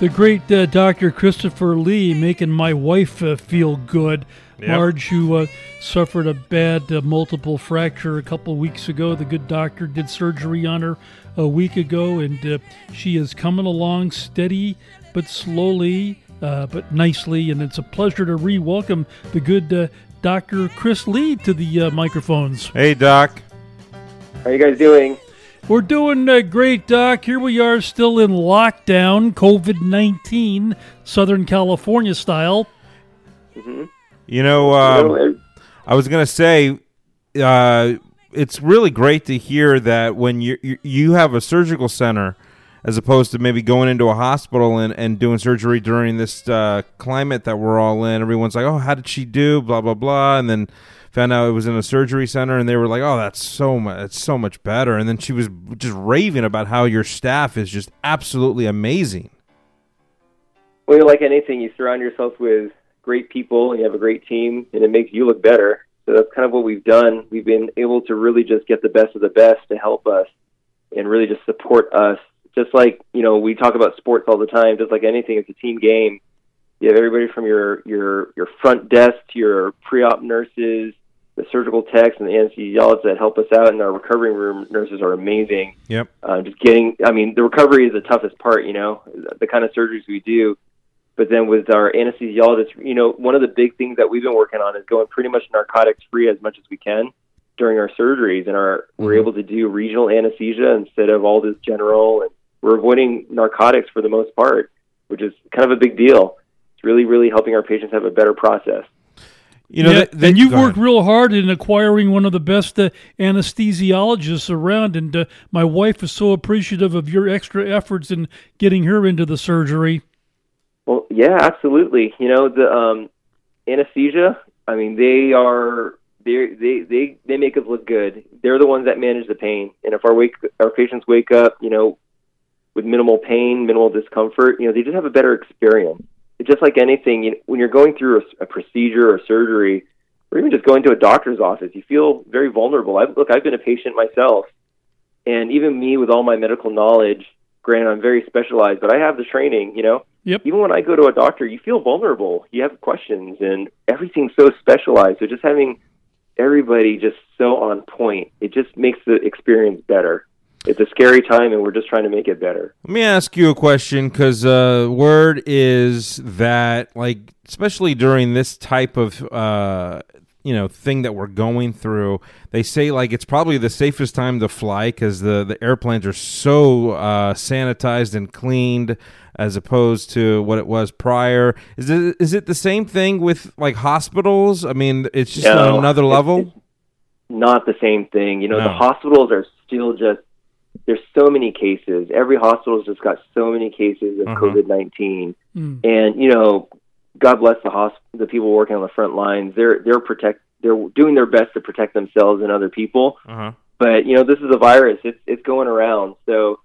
the great uh, Dr. Christopher Lee making my wife uh, feel good. Yep. Marge, who uh, suffered a bad uh, multiple fracture a couple weeks ago, the good doctor did surgery on her a week ago, and uh, she is coming along steady but slowly, uh, but nicely. And it's a pleasure to re welcome the good uh, Dr. Chris Lee to the uh, microphones. Hey, Doc. How you guys doing? We're doing uh, great, Doc. Here we are, still in lockdown, COVID 19, Southern California style. You know, um, I was gonna say, uh, it's really great to hear that when you you- you have a surgical center, as opposed to maybe going into a hospital and, and doing surgery during this uh, climate that we're all in. Everyone's like, "Oh, how did she do?" Blah blah blah, and then found out it was in a surgery center, and they were like, "Oh, that's so much, it's so much better." And then she was just raving about how your staff is just absolutely amazing. well, like anything, you surround yourself with great people, and you have a great team, and it makes you look better. So that's kind of what we've done. We've been able to really just get the best of the best to help us, and really just support us. Just like you know, we talk about sports all the time. Just like anything, it's a team game. You have everybody from your your your front desk to your pre-op nurses, the surgical techs, and the anesthesiologists that help us out, and our recovery room nurses are amazing. Yep. uh, just getting i mean the recovery is the toughest part you know the kind of surgeries we do but then with our anesthesiologists you know one of the big things that we've been working on is going pretty much narcotics free as much as we can during our surgeries and our we're Mhm. able to do regional anesthesia instead of all this general and we're avoiding narcotics for the most part which is kind of a big deal it's really really helping our patients have a better process You know, Yeah, that- that- and you've worked ahead. real hard in acquiring one of the best uh, anesthesiologists around, and uh, my wife is so appreciative of your extra efforts in getting her into the surgery. Well, yeah, absolutely. You know, the um, anesthesia. I mean, they are they they they they make us look good. They're the ones that manage the pain. And if our wake our patients wake up, you know, with minimal pain, minimal discomfort, you know, they just have a better experience. It's just like anything. You when you're going through a, a procedure or surgery, or even just going to a doctor's office, you feel very vulnerable. I, look, I've been a patient myself, and even me with all my medical knowledge. Granted, I'm very specialized, but I have the training. You know, Yep. even when I go to a doctor, you feel vulnerable. You have questions, and everything's so specialized. So just having everybody just so on point, it just makes the experience better. It's a scary time, and we're just trying to make it better. Let me ask you a question because uh, word is that, like, especially during this type of uh, you know thing that we're going through, they say like it's probably the safest time to fly because the the airplanes are so uh, sanitized and cleaned as opposed to what it was prior. Is it is it the same thing with like hospitals? I mean, it's just No. on another It's- level. Not the same thing. You know, No. the hospitals are still just there's so many cases. Every hospital's just got so many cases of Mhm. COVID nineteen. Mm. and you know, God bless the hosp- the people working on the front lines. They're they're protect they're doing their best to protect themselves and other people. Uh-huh. But you know, this is a virus. It's it's going around. So,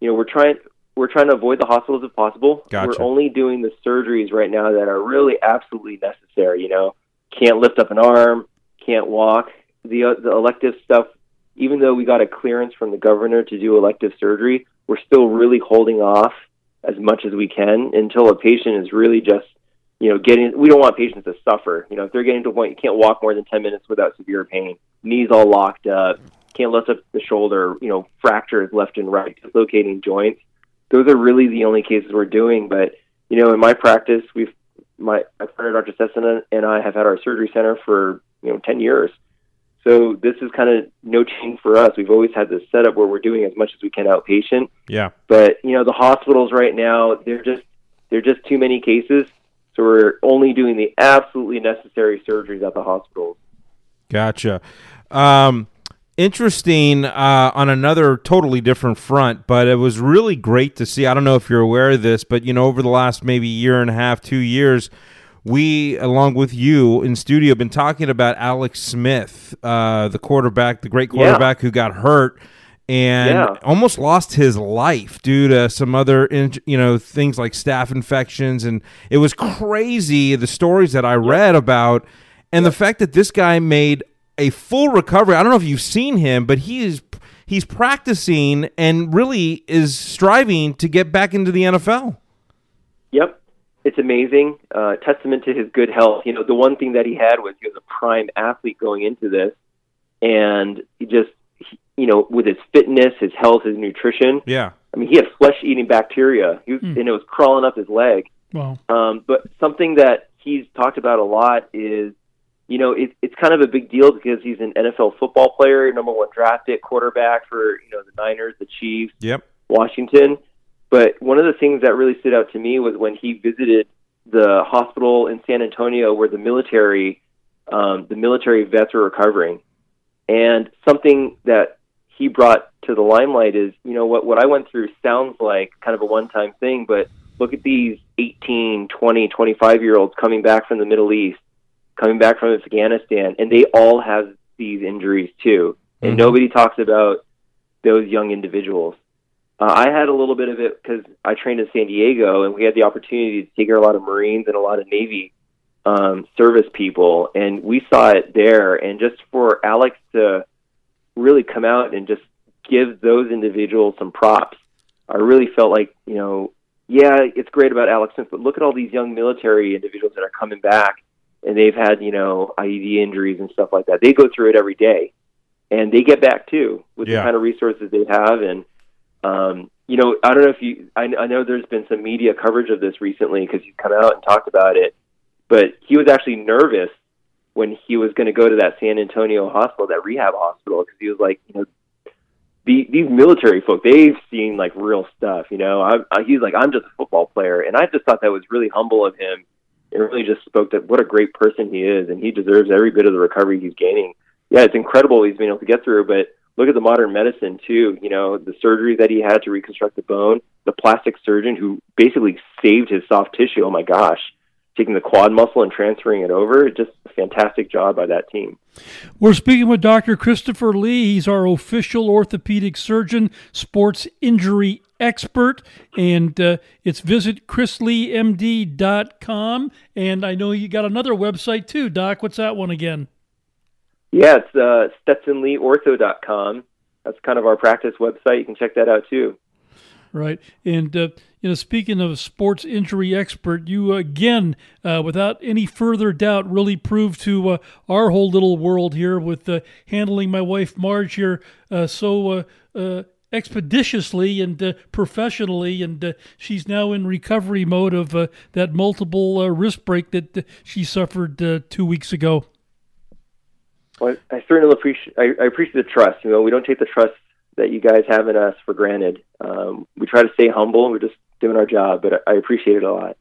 you know, we're trying we're trying to avoid the hospitals if possible. Gotcha. We're only doing the surgeries right now that are really absolutely necessary. You know, can't lift up an arm, can't walk. The uh, the elective stuff. Even though we got a clearance from the governor to do elective surgery, we're still really holding off as much as we can until a patient is really just you know getting we don't want patients to suffer. You know if they're getting to a point you can't walk more than 10 minutes without severe pain knees all locked up can't lift up the shoulder you know fractures left and right dislocating joints. Those are really the only cases we're doing but you know in my practice we've my my partner dr Stetson and i have had our surgery center for you know 10 years so this is kind of no change for us we've always had this setup where we're doing as much as we can outpatient Yeah. but you know the hospitals right now they're just they're just too many cases so we're only doing the absolutely necessary surgeries at the hospitals Gotcha. Um, interesting uh, on another totally different front, but it was really great to see. I don't know if you're aware of this, but you know, over the last maybe year and a half, two years, we, along with you in studio, have been talking about Alex Smith, uh, the quarterback, the great Yeah. quarterback who got hurt and Yeah. almost lost his life due to some other, you know, things like staph infections, and it was crazy the stories that I read about, and the fact that this guy made a full recovery. I don't know if you've seen him, but he is he's practicing and really is striving to get back into the NFL. Yep, it's amazing. Uh, testament to his good health. You know, the one thing that he had was he was a prime athlete going into this, and he just, he, you know, with his fitness, his health, his nutrition. Yeah. I mean, he had flesh-eating bacteria, he was, Hmm. and it was crawling up his leg. Wow. Um, but something that he's talked about a lot is, you know, it, it's kind of a big deal because he's an NFL football player, number one drafted quarterback for you know the Niners, the Chiefs, Yep. Washington. But one of the things that really stood out to me was when he visited the hospital in San Antonio where the military, um, the military vets were recovering, and something that he brought to the limelight is, you know, what what I went through sounds like kind of a one-time thing, but look at these 18, 20, 25 year olds coming back from the Middle East, coming back from Afghanistan, and they all have these injuries too. And Mhm. nobody talks about those young individuals. Uh, I had a little bit of it because I trained in San Diego, and we had the opportunity to take care of a lot of Marines and a lot of Navy um, service people, and we saw it there. And just for Alex to really come out and just give those individuals some props, I really felt like you know, yeah, it's great about Alex Smith, but look at all these young military individuals that are coming back, and they've had you know IED injuries and stuff like that. They go through it every day, and they get back too with Yeah. the kind of resources they have and um, you know, I don't know if you. I, I know there's been some media coverage of this recently because he's come out and talked about it. But he was actually nervous when he was going to go to that San Antonio hospital, that rehab hospital, because he was like, you know, the, these military folk, they've seen like real stuff. You know, I, I, he's like, I'm just a football player, and I just thought that was really humble of him. It really just spoke to what a great person he is, and he deserves every bit of the recovery he's gaining. Yeah, it's incredible he's been able to get through, but look at the modern medicine too. You know, the surgery that he had to reconstruct the bone, the plastic surgeon who basically saved his soft tissue. Oh my gosh, taking the quad muscle and transferring it over. Just a fantastic job by that team. We're speaking with Dr. Christopher Lee. He's our official orthopedic surgeon, sports injury expert, and uh, it's visit chrisleemd.com. And I know you got another website too, Doc. What's that one again? Yeah, it's uh, StetsonLeeOrtho.com. That's kind of our practice website. You can check that out too. Right. And, uh, you know, speaking of sports injury expert, you again, uh, without any further doubt, really proved to uh, our whole little world here with uh, handling my wife Marge here uh, so uh, expeditiously and professionally. And she's now in recovery mode of that multiple wrist break that she suffered two weeks ago. Well, I certainly appreciate I, I appreciate the trust. You know, we don't take the trust that you guys have in us for granted. Um, we try to stay humble. We're just doing our job, but I, I appreciate it a lot.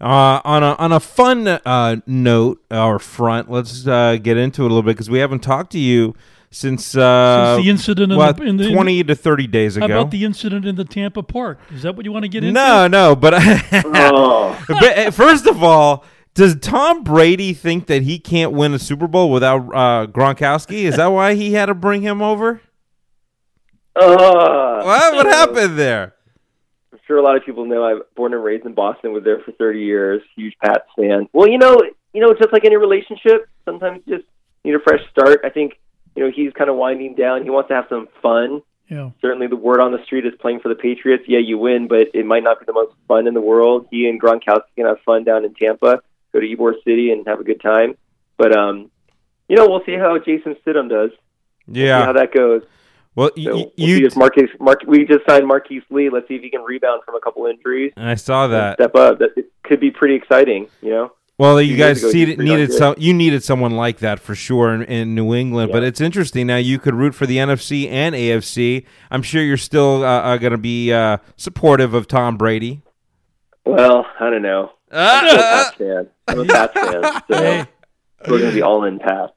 Uh, on a on a fun uh, note or front, let's uh, get into it a little bit because we haven't talked to you since, uh, Since the incident in the- in the- twenty to thirty days How ago. about the incident in the Tampa Park? Is that what you want to get into? no, no, but, Oh, but uh, first of all, does Tom Brady think that he can't win a Super Bowl without uh, Gronkowski? Is that why he had to bring him over? oh. What what happened there? I'm sure a lot of people know I'm born and raised in Boston. Was there for 30 years. Huge Pats fan. Well, you know, you know, just like any relationship, sometimes you just need a fresh start. I think you know he's kind of winding down. He wants to have some fun. Yeah. Certainly, the word on the street is playing for the Patriots. Yeah, you win, but it might not be the most fun in the world. He and Gronkowski can have fun down in Tampa. Go to Ybor City and have a good time. But um, you know, we'll see how Jason Stidham does. See how that goes. Well, So you, we'll see Marquise, Mark, we just signed Marquise Lee. Let's see if he can rebound from a couple injuries I saw that. step up. That it could be pretty exciting, you know. Well, you guys years see, he was pretty needed some. You needed someone like that for sure in, in New England. But it's interesting now. You could root for the NFC and AFC. I'm sure you're still uh, uh, going to be uh, supportive of Tom Brady. Well, I don't know. I'm a Pats fan. I'm a Pats fan, so Hey, we're going to be all in Pats.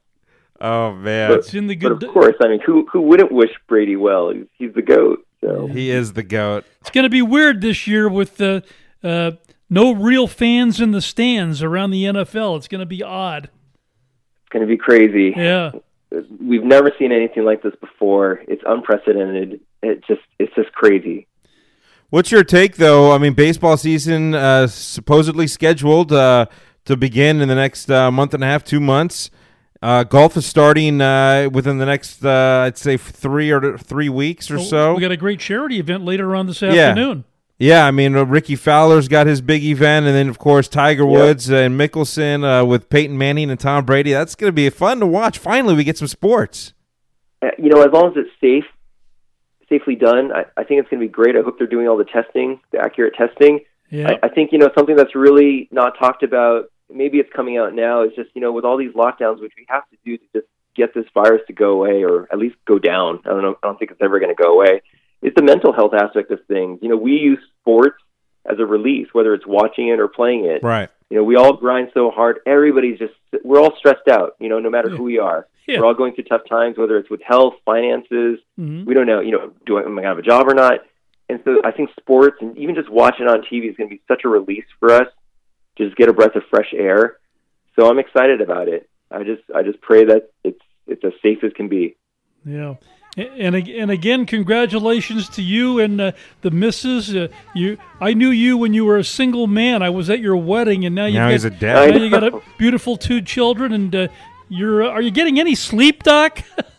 oh man, it's in the But good. of course, I mean, who who wouldn't wish Brady well? He's, he's the goat. So he is the goat. It's going to be weird this year with uh, uh, no real fans in the stands around the NFL. It's going to be odd. it's going to be crazy. Yeah. We've never seen anything like this before. It's unprecedented. It just it's just crazy. What's your take, though? I mean, baseball season uh, supposedly scheduled uh, to begin in the next uh, month and a half, two months. Uh, golf is starting uh, within the next, uh, I'd say, three or three weeks or so. We got a great charity event later on this Yeah. afternoon. Yeah, I mean, uh, Rickie Fowler's got his big event, and then of course Tiger Yep. Woods and Mickelson uh, with Peyton Manning and Tom Brady. That's going to be fun to watch. Finally, we get some sports. You know, as long as it's safe, safely done, I, I think it's going to be great. I hope they're doing all the testing, the accurate testing. Yeah. I, I think you know something that's really not talked about. Maybe it's coming out now. Is just you know with all these lockdowns, which we have to do to just get this virus to go away or at least go down. I don't know. I don't think it's ever going to go away. It's the mental health aspect of things. You know, we use sports as a release, whether it's watching it or playing it. Right. You know, we all grind so hard. Everybody's just we're all stressed out. You know, no matter who we are, Yeah. we're all going through tough times, whether it's with health, finances. Mhm. We don't know. You know, do I, am I gonna have a job or not? And so I think sports and even just watching on TV is going to be such a release for us. Just get a breath of fresh air. So I'm excited about it. I just I just pray that it's it's as safe as can be. Yeah. And and again, congratulations to you and uh, the missus. Uh, you, I knew you when you were a single man. I was at your wedding, and now you Now got, he's a dad. Now you got a beautiful two children, and uh, you're. Uh, are you getting any sleep, Doc?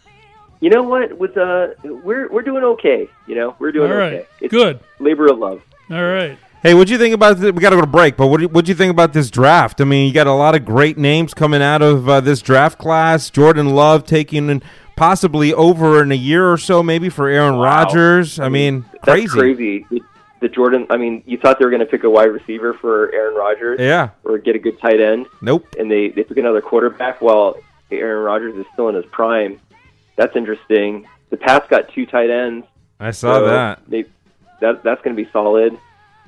You know what? With uh, we're we're doing okay. You know, we're doing All right. okay. It's Good. labor of love. All right. Hey, what do you think about? The, we got to go to break, but what what'd you think about this draft? I mean, you got a lot of great names coming out of uh, this draft class. Jordan Love taking in possibly over in a year or so, maybe for Aaron Rodgers. I mean, That's crazy. crazy. The, the Jordan. I mean, you thought they were going to pick a wide receiver for Aaron Rodgers Yeah. or get a good tight end. Nope. and they they took another quarterback while Aaron Rodgers is still in his prime. That's interesting. The Pats got two tight ends. I saw so that. They that that's going to be solid.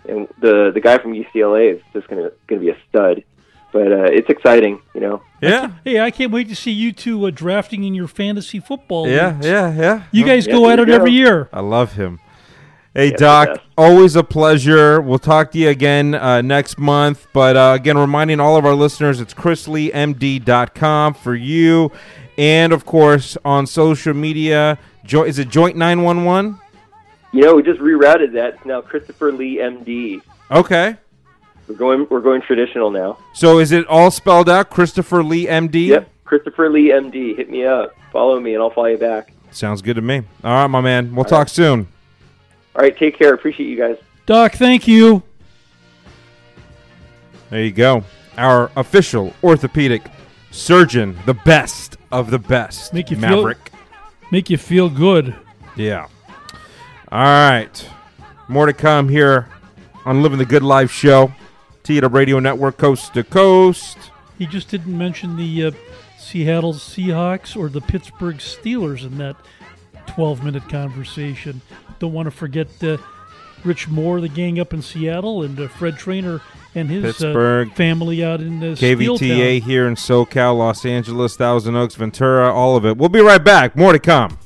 And the the guy from UCLA is just going to going to be a stud. But uh, it's exciting, you know. Yeah. Hey, I can't wait to see you two uh, drafting in your fantasy football. Yeah. leagues. Yeah. Yeah. You guys Yeah, go at it go. every year. I love him. Hey, Yeah, Doc, always a pleasure. We'll talk to you again uh, next month. But uh, again, reminding all of our listeners, it's chrisleemd.com for you. And, of course, on social media, jo- is it Joint 911? You know, we just rerouted that. It's now Christopher Lee MD. Okay. We're going we're going traditional now. So is it all spelled out? Christopher Lee, MD? Yep, Christopher Lee MD. Hit me up. Follow me, and I'll follow you back. Sounds good to me. All right, my man. We'll talk soon. All right, take care. Appreciate you guys. Doc, thank you. There you go. Our official orthopedic surgeon, the best of the best. Make you feel- Make you feel good. Yeah. All right. More to come here on Living the Good Life show. Tita Radio Network, coast to coast. He just didn't mention the uh, Seattle Seahawks or the Pittsburgh Steelers in that 12 minute conversation. Don't want to forget uh, Rich Moore, the gang up in Seattle, and uh, Fred Trainer and his uh, Pittsburgh. family out in uh, KVTA here in SoCal, Los Angeles, Thousand Oaks, Ventura, all of it. We'll be right back. More to come.